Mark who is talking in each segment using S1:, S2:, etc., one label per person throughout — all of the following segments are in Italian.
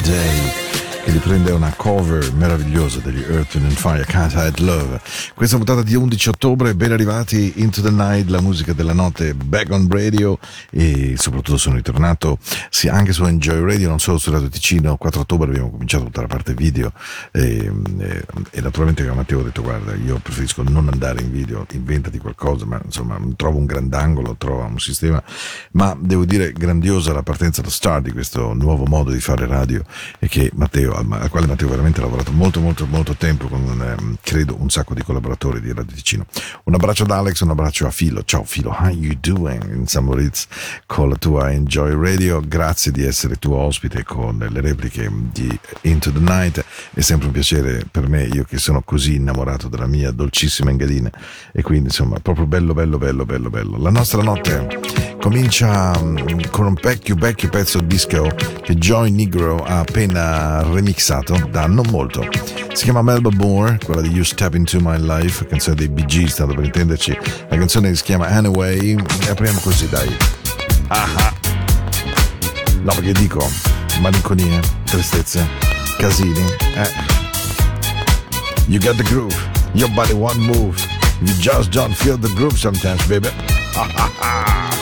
S1: Day. Che riprende una cover meravigliosa degli Earth and Fire, Can't Hide Love. Questa puntata di 11 ottobre, ben arrivati Into the Night, la musica della notte, back on radio e soprattutto sono ritornato sia anche su Enjoy Radio, non solo su Radio Ticino. 4 ottobre abbiamo cominciato tutta la parte video e, e, e naturalmente a Matteo ho detto guarda, io preferisco non andare in video, inventati qualcosa, ma insomma trovo un grandangolo, trovo un sistema, ma devo dire grandiosa la partenza da Star di questo nuovo modo di fare radio e che Matteo, al, al quale Matteo veramente ha lavorato molto molto molto tempo con ehm, credo un sacco di collaboratori di Radio Ticino. Un abbraccio ad Alex, un abbraccio a Filo. Ciao Filo, how you doing? In San Moritz con la tua Enjoy Radio. Grazie di essere tuo ospite con le repliche di Into the Night. È sempre un piacere per me, io che sono così innamorato della mia dolcissima Engadina. E quindi insomma, proprio bello, bello, bello, bello, bello. La nostra notte comincia mm, con un vecchio, vecchio pezzo disco che Joy Negro ha appena remixato da non molto. Si chiama Melba Moore, quella di You Step Into My Life, canzone dei Bee Gees, tanto per intenderci. La canzone si chiama Anyway. E apriamo così, dai. Ah ah. No, perché dico, malinconie, tristezze, casini. Eh. You got the groove, your body won't move. You just don't feel the groove sometimes, baby. Ah ah ah.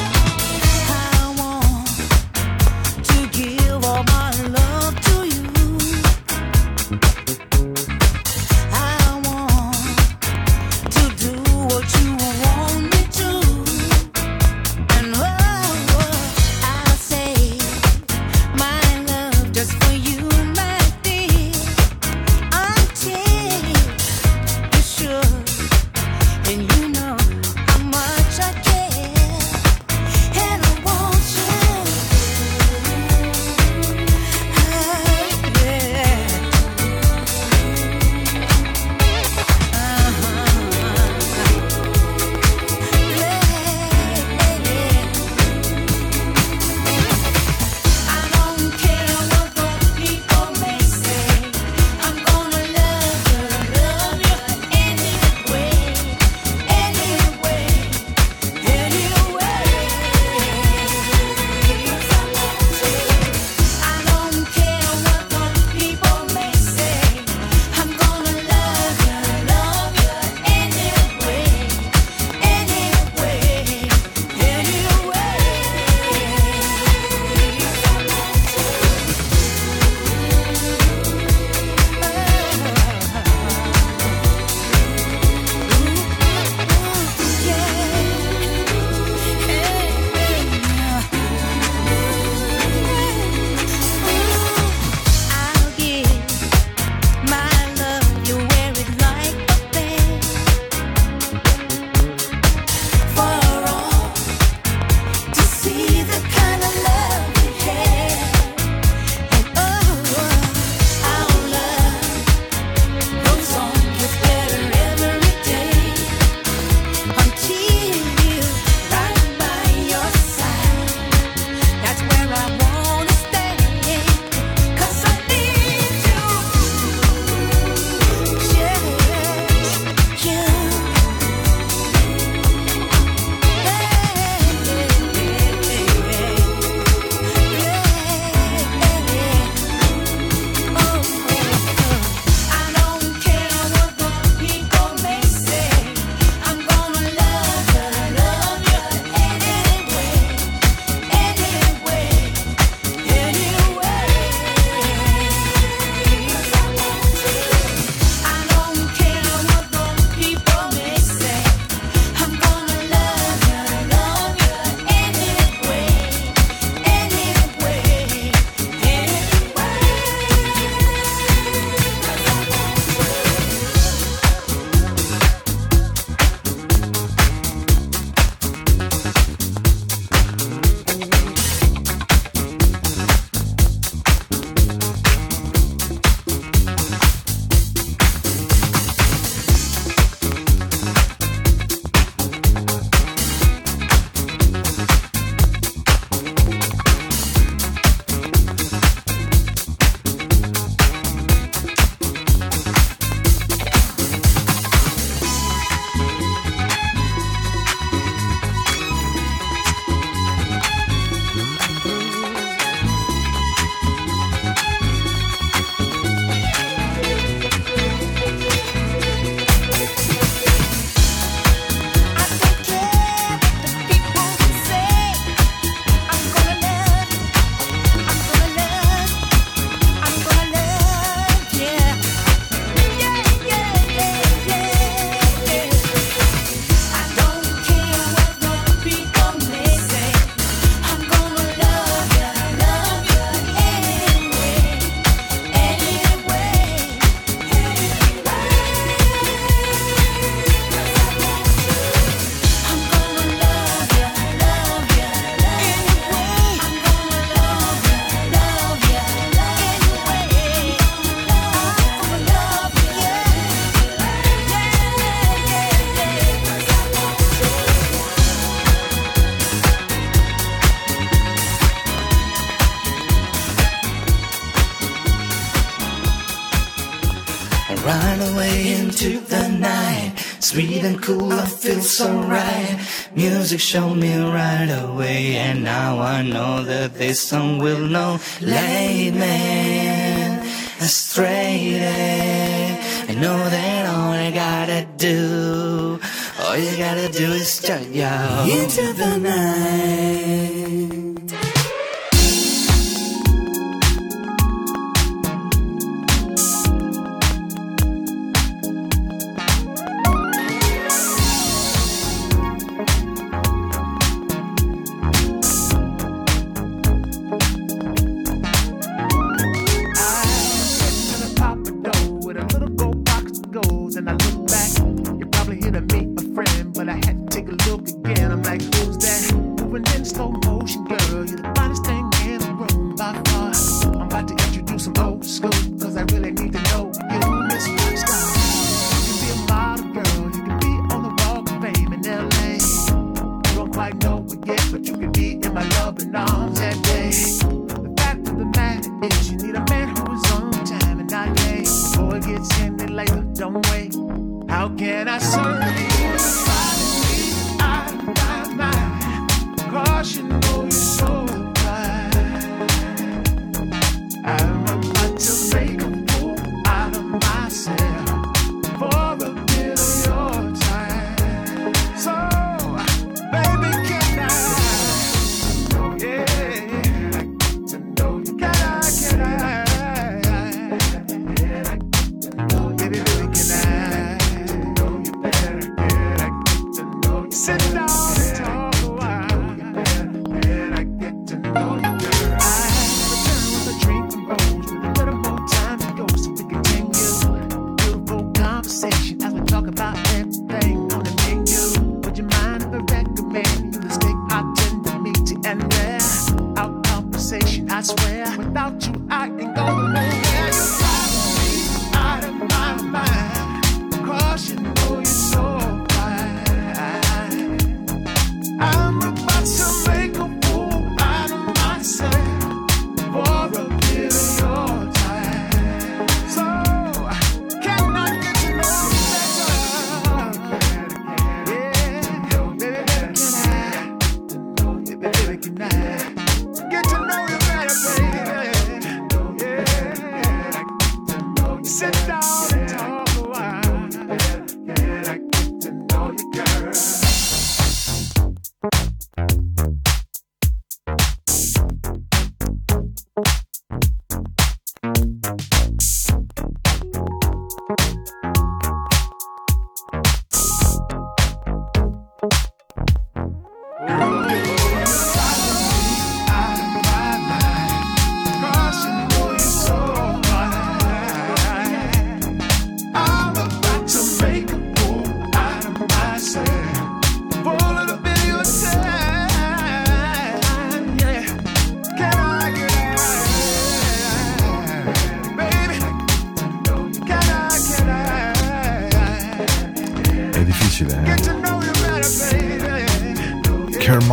S2: Cool, I feel so right. Music showed me right away, and now I know that this song will know. Lead me astray. I know that all I gotta do, all you gotta do is start yo into the night.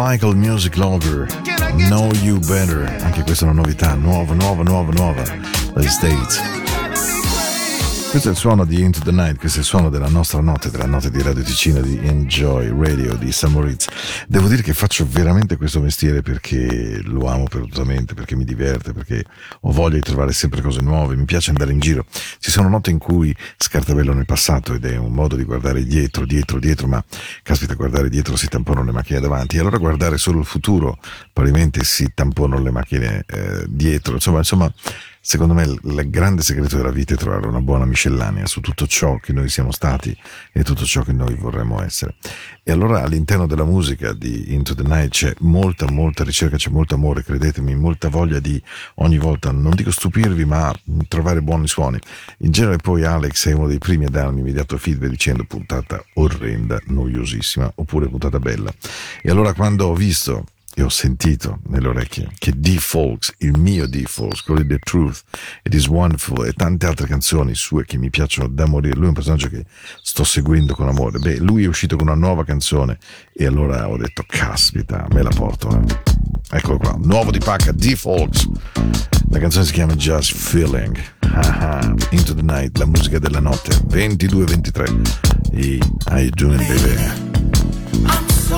S1: Carmichael Music Lover, Know You Better. Anche questa è una novità, nuova, nuova, nuova, nuova. Dagli States. Questo è il suono di Into the Night, questo è il suono della nostra notte, della notte di Radio Ticino, di Enjoy Radio, di San Moritz. Devo dire che faccio veramente questo mestiere perché lo amo perdutamente, perché mi diverte, perché ho voglia di trovare sempre cose nuove, mi piace andare in giro. Ci sono notti in cui scartabello nel passato ed è un modo di guardare dietro, dietro, dietro, ma caspita, guardare dietro si tamponano le macchine davanti, e allora guardare solo il futuro, probabilmente si tamponano le macchine eh, dietro, insomma, insomma Secondo me il, grande segreto della vita è trovare una buona miscellanea su tutto ciò che noi siamo stati e tutto ciò che noi vorremmo essere. E allora all'interno della musica di Into the Night c'è molta, molta ricerca, c'è molto amore, credetemi, molta voglia di ogni volta, non dico stupirvi, ma trovare buoni suoni. In genere poi Alex è uno dei primi a darmi immediato feedback dicendo puntata orrenda, noiosissima, oppure puntata bella. E allora quando ho visto e ho sentito nelle orecchie che D. Folks, il mio D. Folks, quello di The Truth, It Is Wonderful e tante altre canzoni sue che mi piacciono da morire, lui è un personaggio che sto seguendo con amore, beh, lui è uscito con una nuova canzone e allora ho detto, caspita, me la porto. Eh. Eccolo qua, nuovo di pacca, D-Folks. La canzone si chiama Just Feeling. Ah, ah, Into the Night, la musica della notte, 22-23. E you doing, baby?
S3: I'm so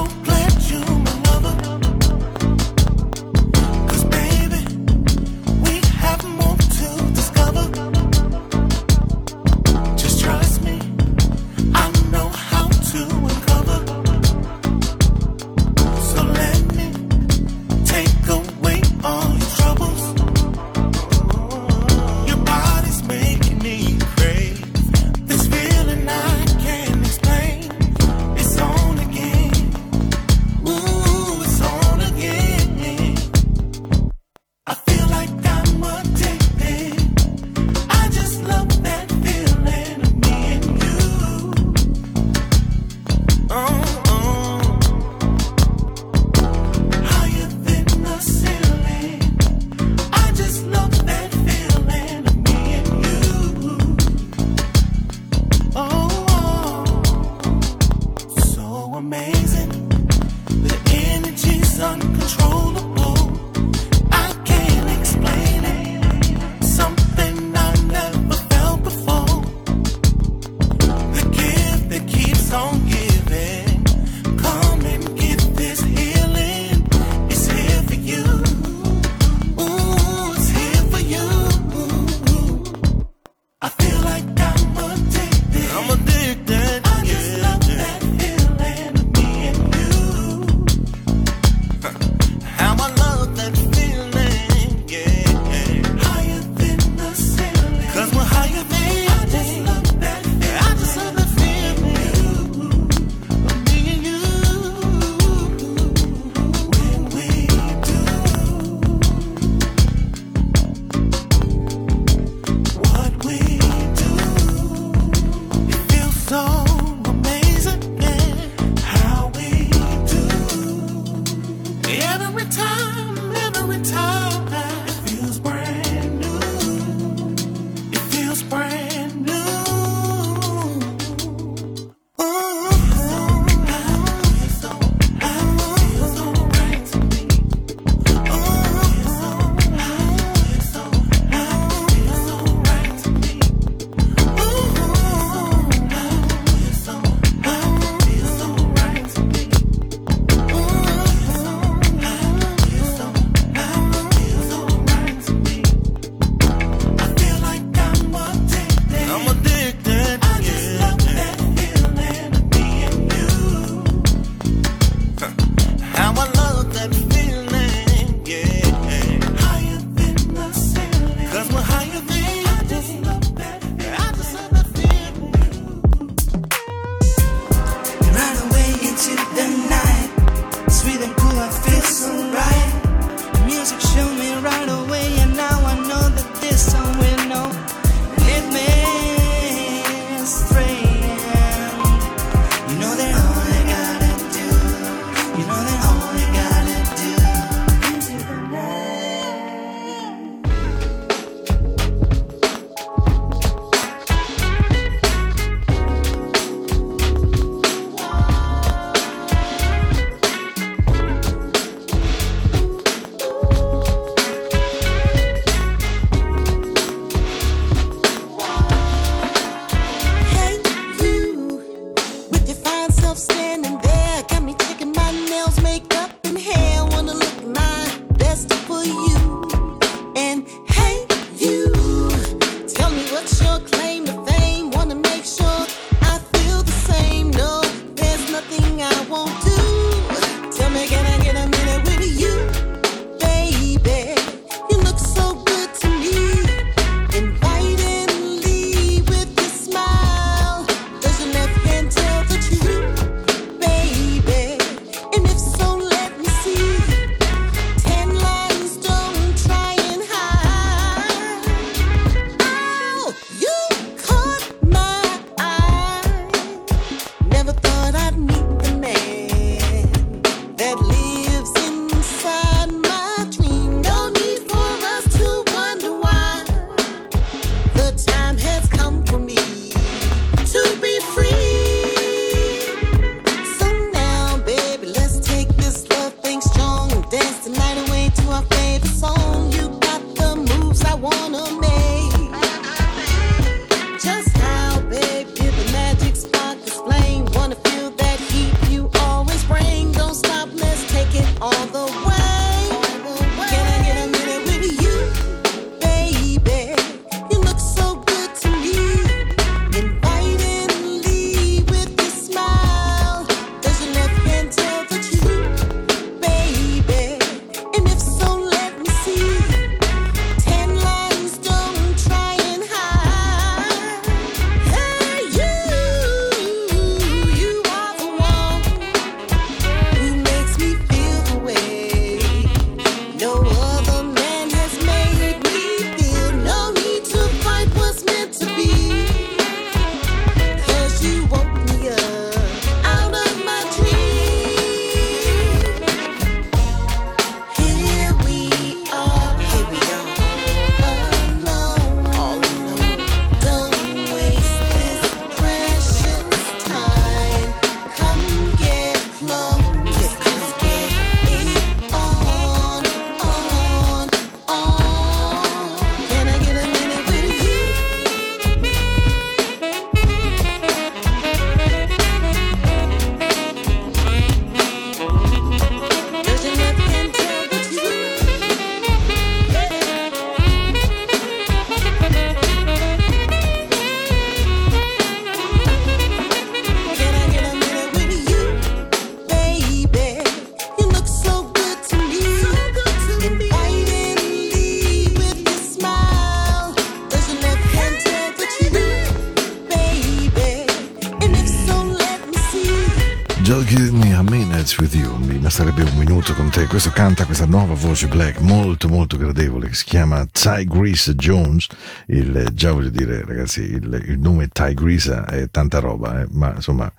S1: Questo canta questa nuova voce black molto molto gradevole che si chiama Tigresa Jones. Il, già voglio dire ragazzi, il, il nome Tigresa è tanta roba, eh, ma insomma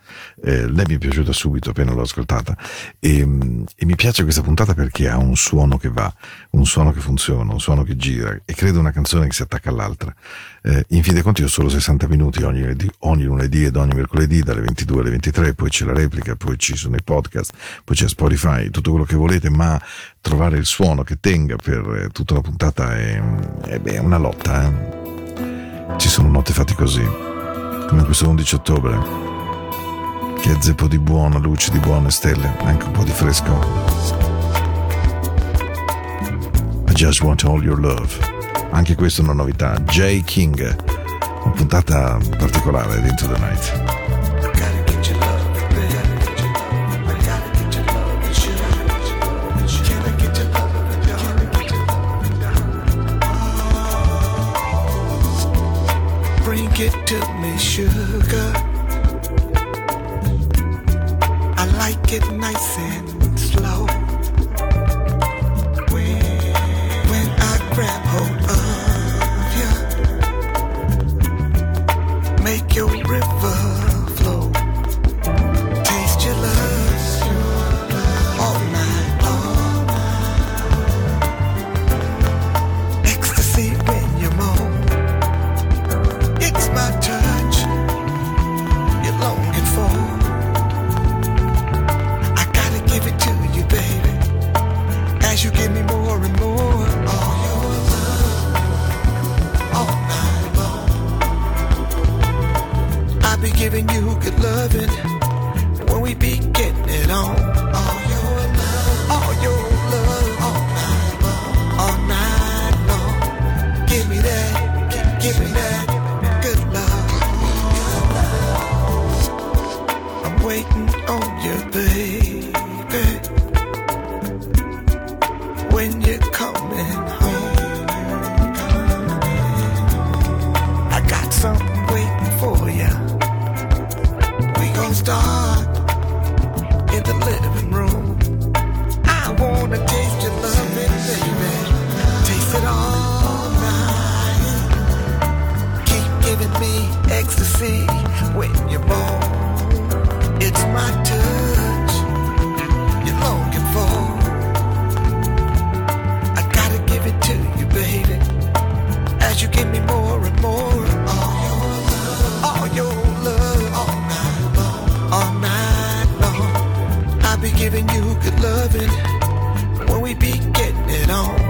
S1: eh, lei mi è piaciuta subito appena l'ho ascoltata e, mm, e mi piace questa puntata perché ha un suono che va, un suono che funziona, un suono che gira e credo una canzone che si attacca all'altra. Eh, in fin dei conti ho solo 60 minuti ogni, lunedì- ogni lunedì ed ogni mercoledì dalle 22 alle 23, poi c'è la replica, poi ci sono i podcast, poi c'è Spotify, tutto quello che volete, ma trovare il suono che tenga per eh, tutta la puntata è, è, beh, una lotta. eh. Ci sono notte fatte così, come questo 11 ottobre, che è zeppo di buono, luci di buone stelle, anche un po' di fresco. Just want all your love. Anche questa è una novità. J. King, una puntata particolare di Into the Night.
S4: Gotta get your love, baby. In the living room. I wanna taste your loving, baby. Taste it all night. Keep giving me ecstasy when you're born. It's my touch you're longing for. I gotta give it to you, baby. As you give me more and more. All your love, all your giving you good loving when we be getting it on.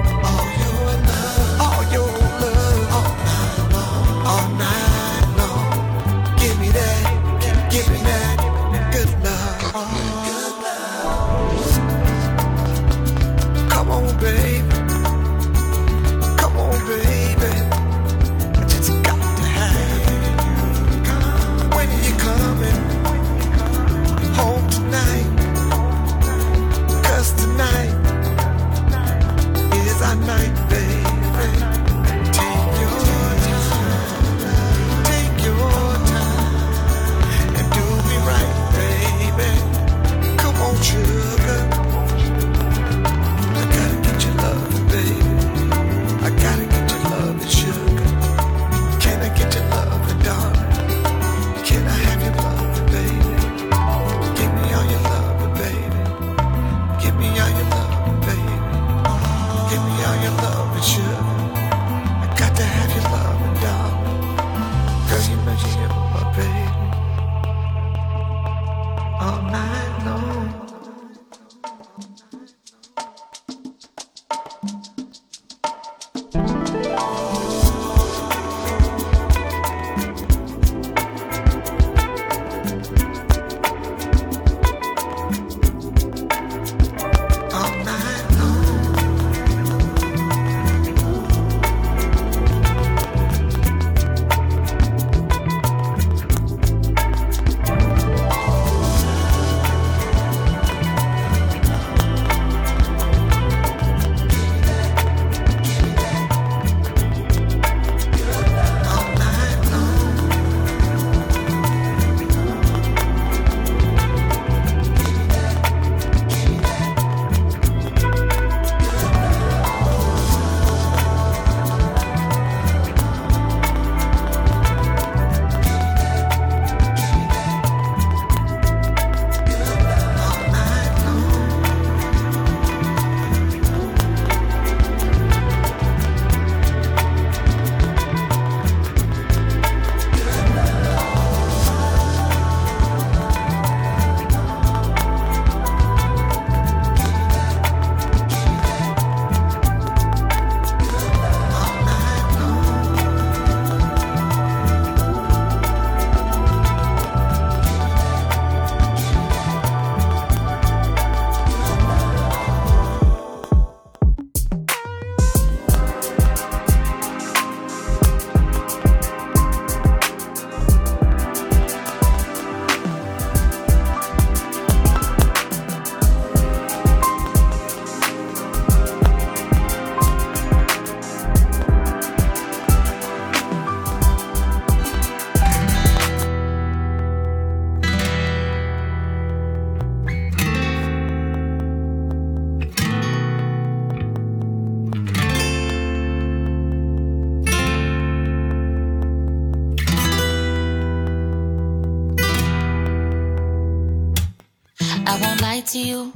S5: To you.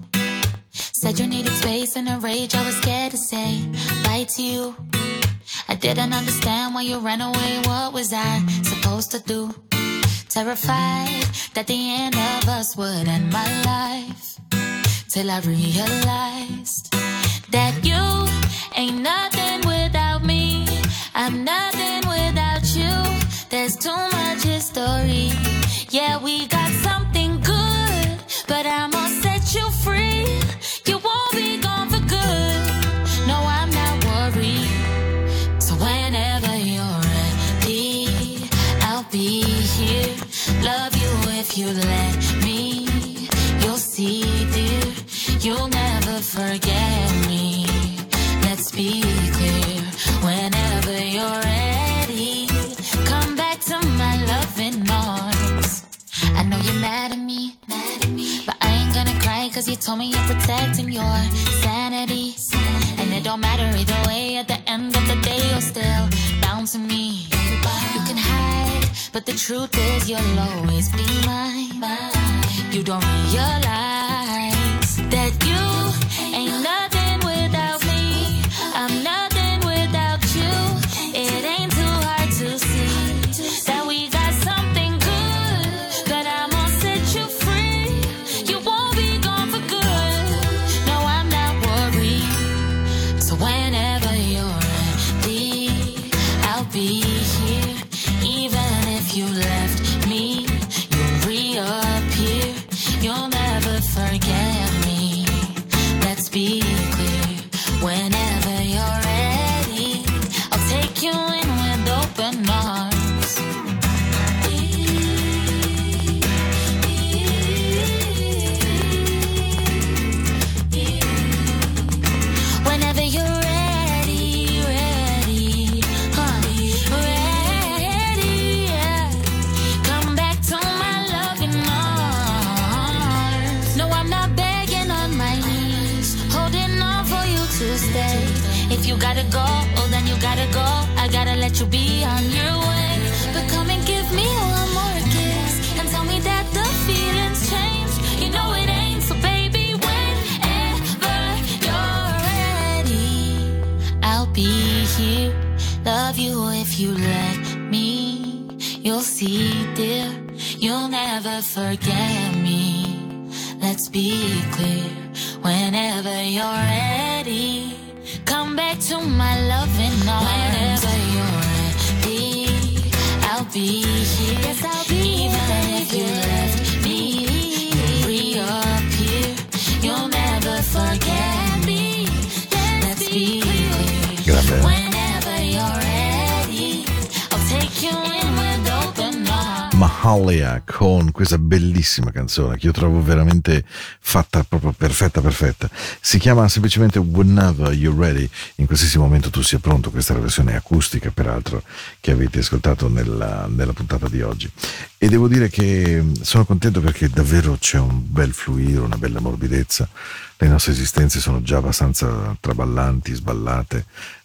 S5: Said you needed space and a rage, I was scared to say bye to you. I didn't understand why you ran away. What was I supposed to do? Terrified that the end of us would end my life. Till I realized that you ain't nothing without me. I'm nothing without you. There's too much history. Yeah, we got you let me. You'll see, dear, you'll never forget me. Let's be clear. Whenever you're ready, come back to my loving arms. I know you're mad at me, mad at me. But I ain't gonna cry cause you told me you're protecting your sanity. And it don't matter either way, at the end of the day, you're still bound to me. But the truth is you'll always be mine. You don't realize
S1: bellissima canzone che io trovo veramente fatta proprio perfetta perfetta. Si chiama semplicemente Whenever You're Ready. In qualsiasi momento tu sia pronto questa è la versione acustica peraltro che avete ascoltato nella, nella puntata di oggi. E devo dire che sono contento perché davvero c'è un bel fluire una bella morbidezza. Le nostre esistenze sono già abbastanza traballanti sballate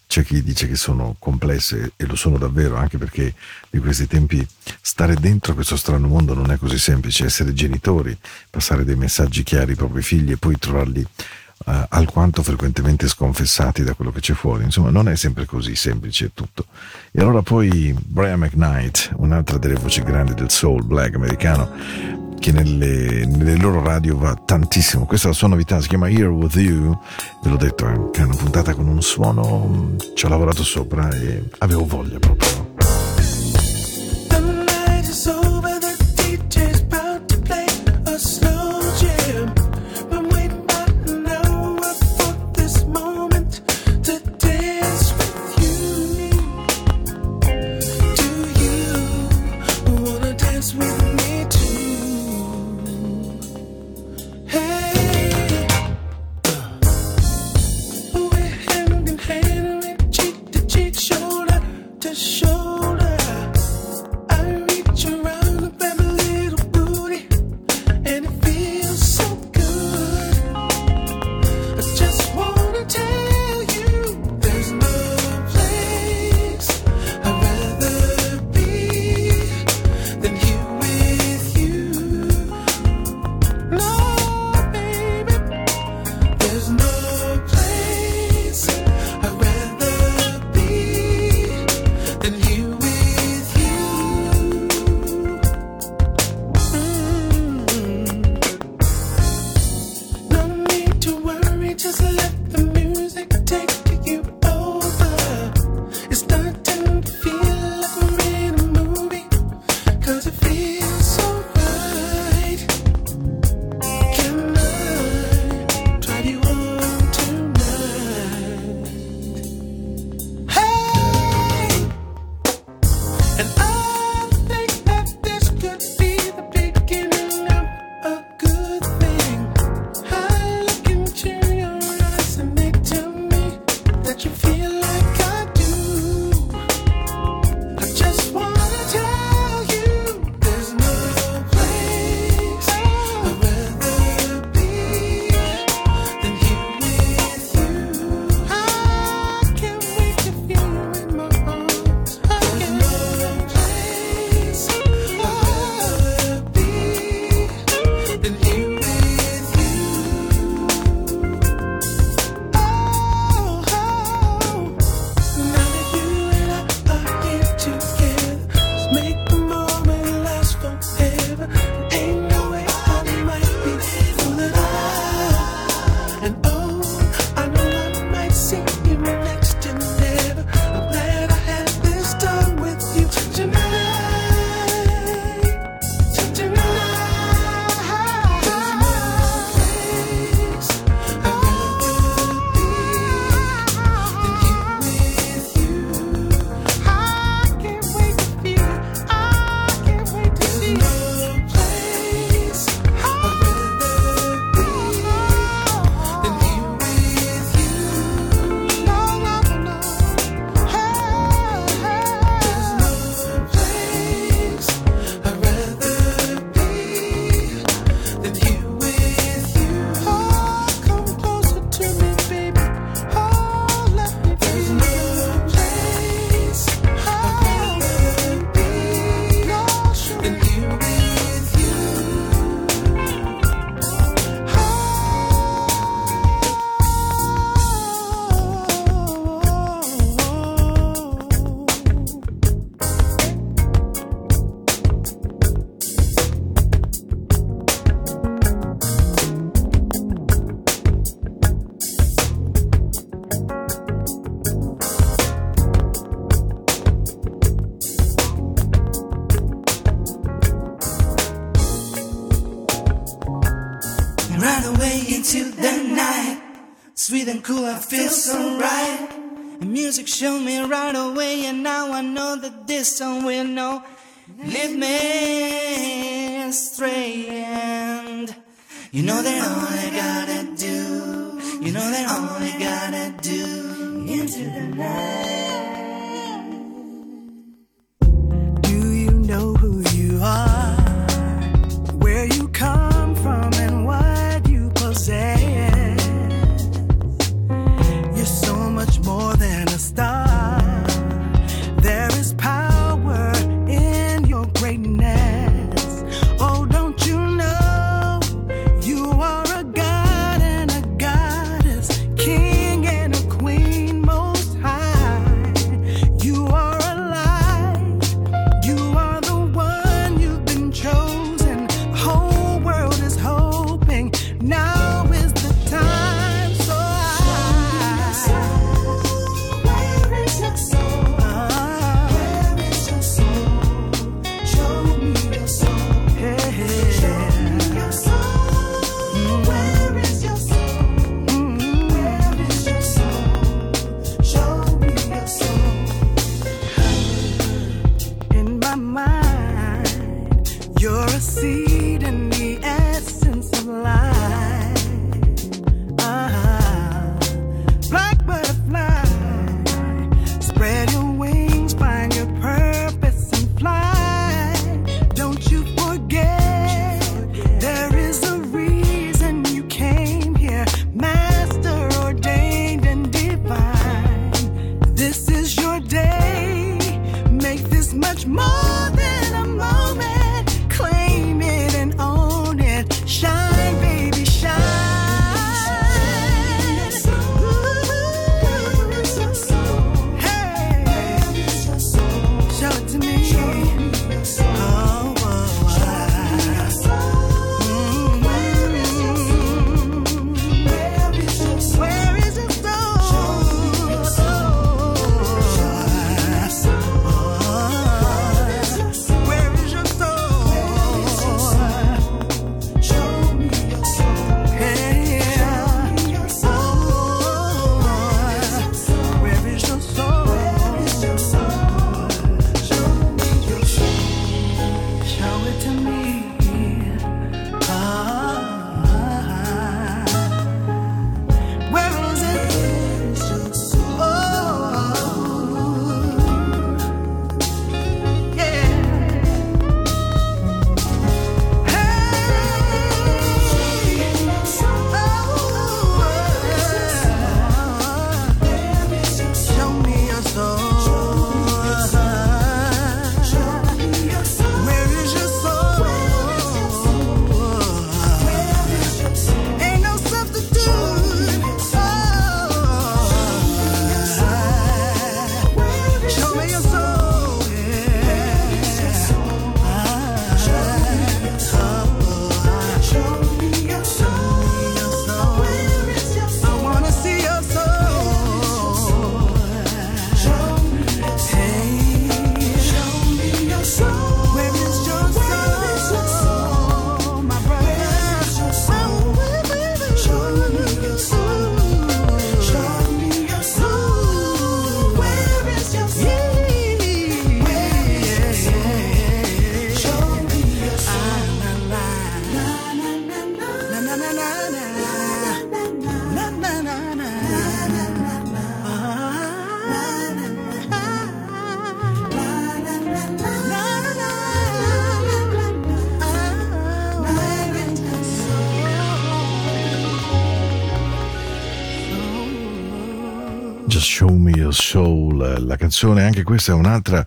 S1: c'è chi dice che sono complesse e lo sono davvero, anche perché di questi tempi stare dentro questo strano mondo non è così semplice, essere genitori, passare dei messaggi chiari ai propri figli e poi trovarli eh, alquanto frequentemente sconfessati da quello che c'è fuori, insomma non è sempre così semplice tutto. E allora poi Brian McKnight, un'altra delle voci grandi del soul black americano, che nelle, nelle loro radio va tantissimo. Questa è la sua novità, si chiama Here With You. Ve l'ho detto, è anche una puntata con un suono, mm, ci ho lavorato sopra e avevo voglia proprio.
S6: Right. The music showed me right away, and now I know that this song will know. Lead me straight, and you know that all I gotta do, you know that all I gotta do into the night.
S1: la canzone, anche questa è un'altra,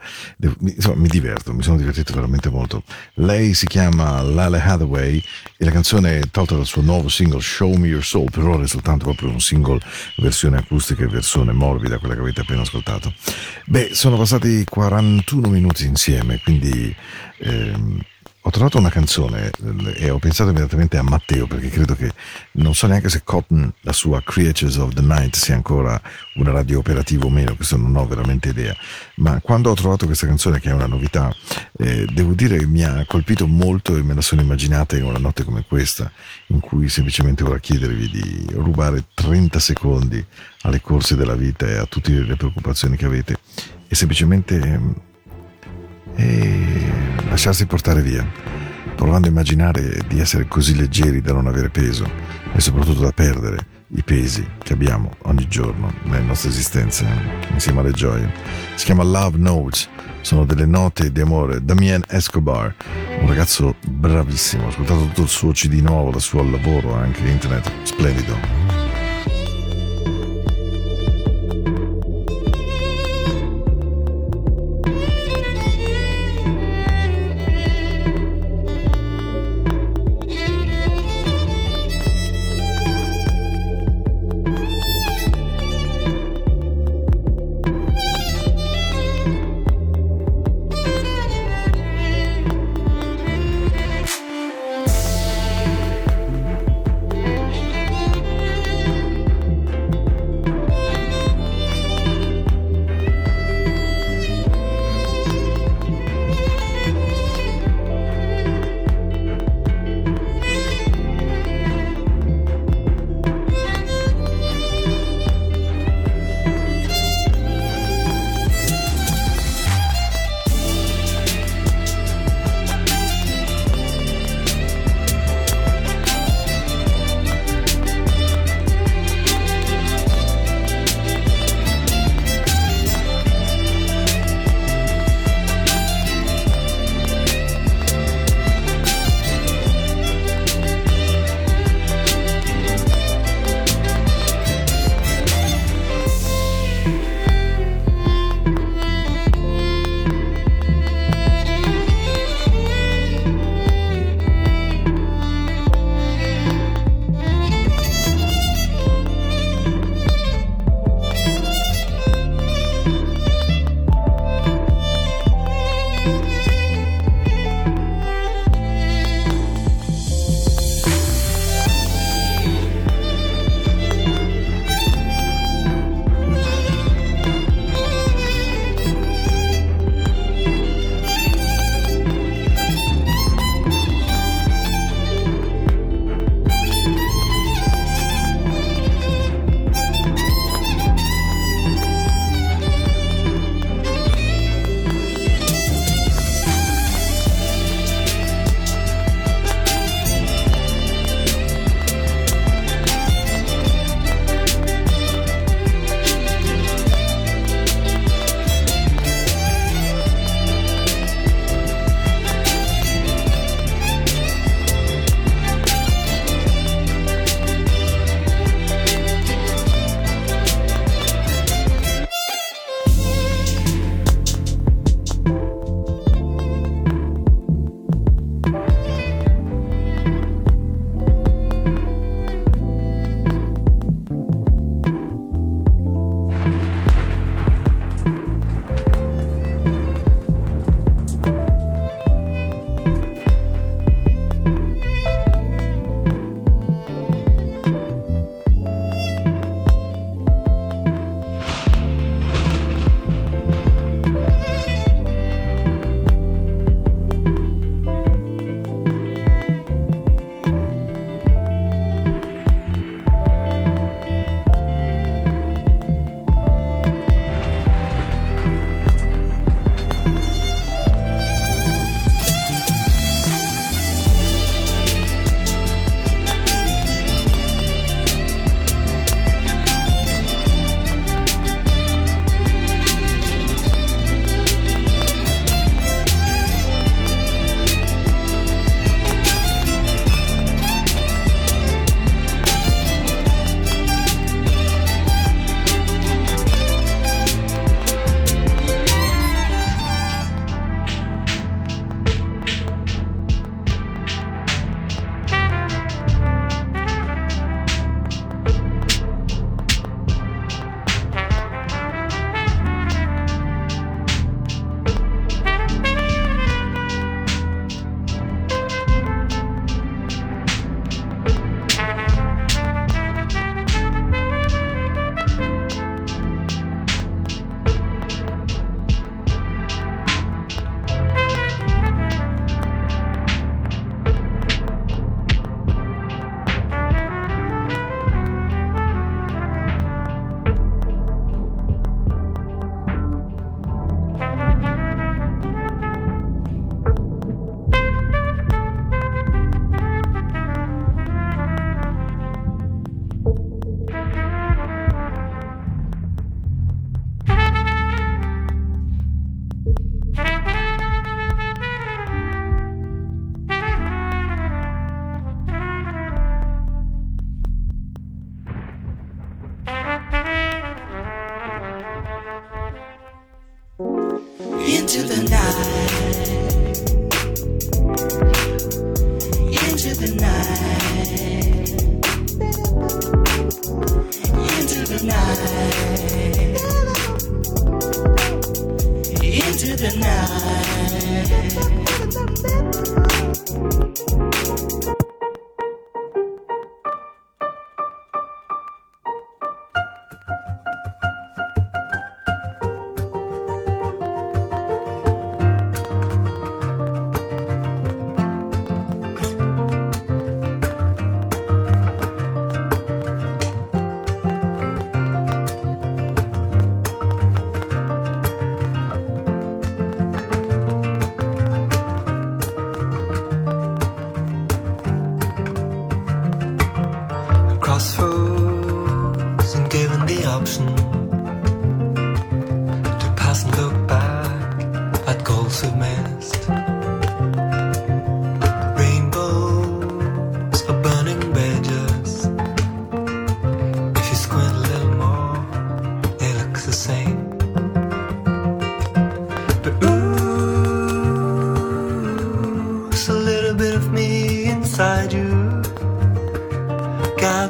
S1: insomma mi diverto, mi sono divertito veramente molto. Lei si chiama Lale Hathaway e la canzone è tolta dal suo nuovo single Show Me Your Soul, per ora è soltanto proprio un single versione acustica e versione morbida, quella che avete appena ascoltato. Beh, sono passati 41 minuti insieme, quindi... Ehm, ho trovato una canzone eh, e ho pensato immediatamente a Matteo perché credo che non so neanche se Cotton, la sua Creatures of the Night, sia ancora una radio operativa o meno, questo non ho veramente idea. Ma quando ho trovato questa canzone, che è una novità, eh, devo dire che mi ha colpito molto e me la sono immaginata in una notte come questa, in cui semplicemente vorrei chiedervi di rubare 30 secondi alle corse della vita e a tutte le preoccupazioni che avete e semplicemente ehm, e lasciarsi portare via, provando a immaginare di essere così leggeri da non avere peso e soprattutto da perdere i pesi che abbiamo ogni giorno nella nostra esistenza insieme alle gioie. Si chiama Love Notes, sono delle note di amore. Damien Escobar, un ragazzo bravissimo, ho ascoltato tutto il suo CD nuovo, il suo lavoro anche internet, splendido.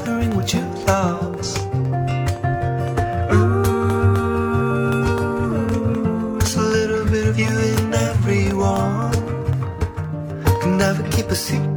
S7: Gathering what you've lost. Ooh, it's a little bit of you in everyone. Can never keep a secret.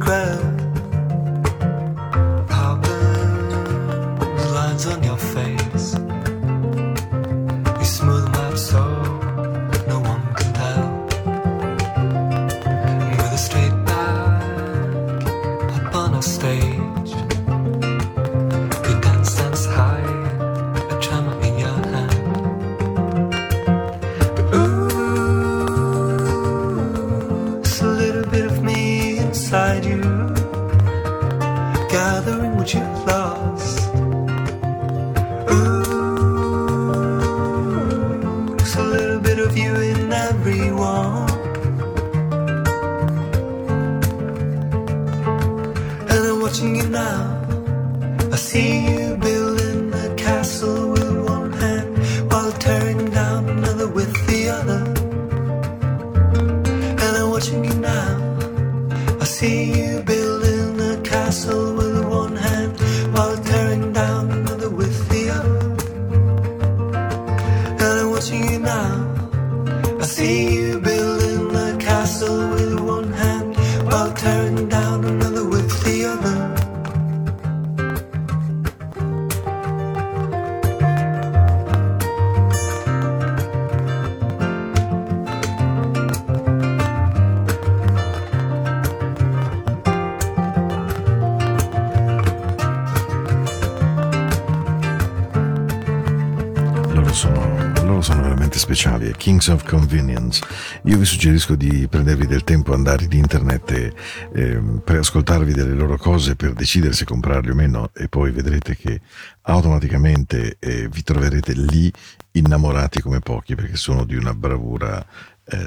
S1: Kings of Convenience. Io vi suggerisco di prendervi del tempo, andare in internet e, ehm, per ascoltarvi delle loro cose, per decidere se comprarli o meno e poi vedrete che automaticamente eh, vi troverete lì innamorati come pochi perché sono di una bravura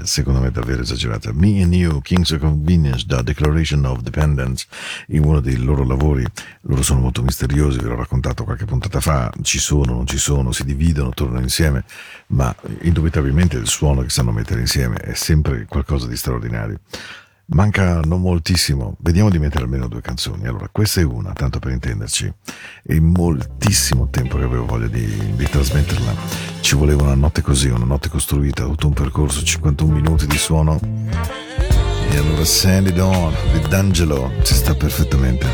S1: secondo me davvero esagerata. Me and You, Kings of Convenience, da Declaration of Dependence, in uno dei loro lavori, loro sono molto misteriosi, ve l'ho raccontato qualche puntata fa, ci sono, non ci sono, si dividono, tornano insieme, ma indubitabilmente il suono che sanno mettere insieme è sempre qualcosa di straordinario. Manca non moltissimo, vediamo di mettere almeno due canzoni. Allora, questa è una, tanto per intenderci. È moltissimo tempo che avevo voglia di, di trasmetterla. Ci voleva una notte così, una notte costruita, tutto un percorso, 51 minuti di suono. E allora Sandy Dawn di D'Angelo ci sta perfettamente.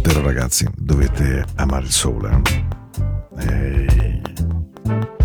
S1: Però ragazzi, dovete amare il sole. eh. Ehi.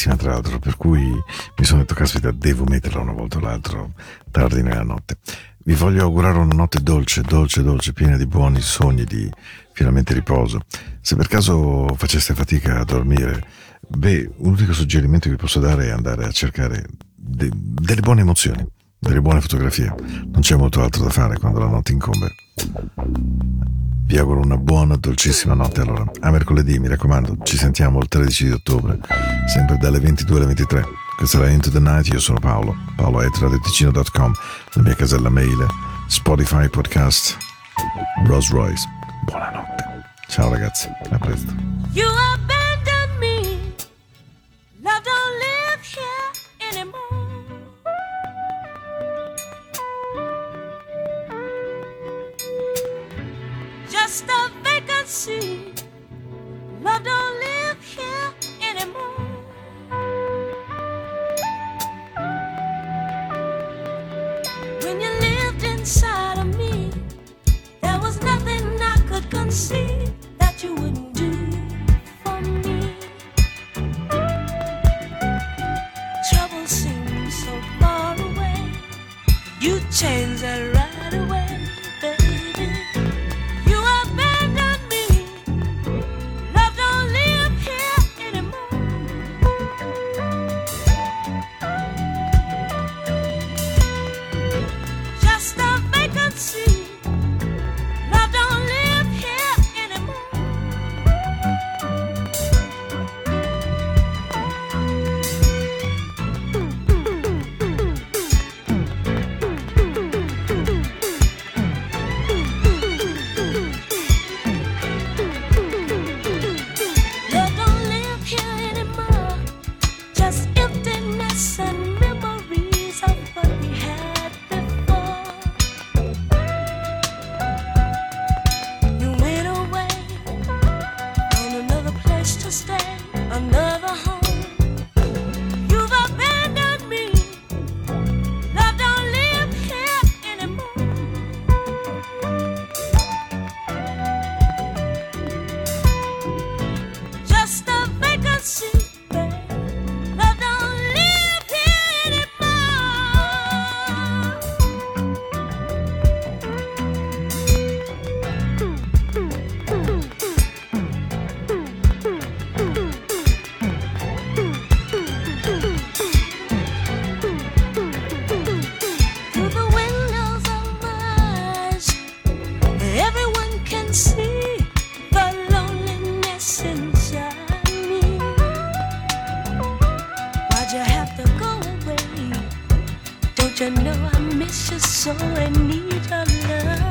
S1: È lunghissima tra l'altro, per cui mi sono detto, caspita, devo metterla una volta o l'altra, tardi nella notte. Vi voglio augurare una notte dolce, dolce, dolce, piena di buoni sogni, di finalmente riposo. Se per caso faceste fatica a dormire, beh, un unico suggerimento che vi posso dare è andare a cercare de- delle buone emozioni, delle buone fotografie. Non c'è molto altro da fare quando la notte incombe. Vi auguro una buona, dolcissima notte allora. A mercoledì, mi raccomando, ci sentiamo il 13 di ottobre, sempre dalle 22 alle 23. Questa era Into the Night, io sono Paolo, paolo.radioticino.com, la mia casella mail, Spotify Podcast, Bros Royce. Buonanotte. Ciao ragazzi, a presto.
S8: You abandoned me. Love don't live here anymore. Just a vacancy. Love don't live here I know I miss you so and need your love.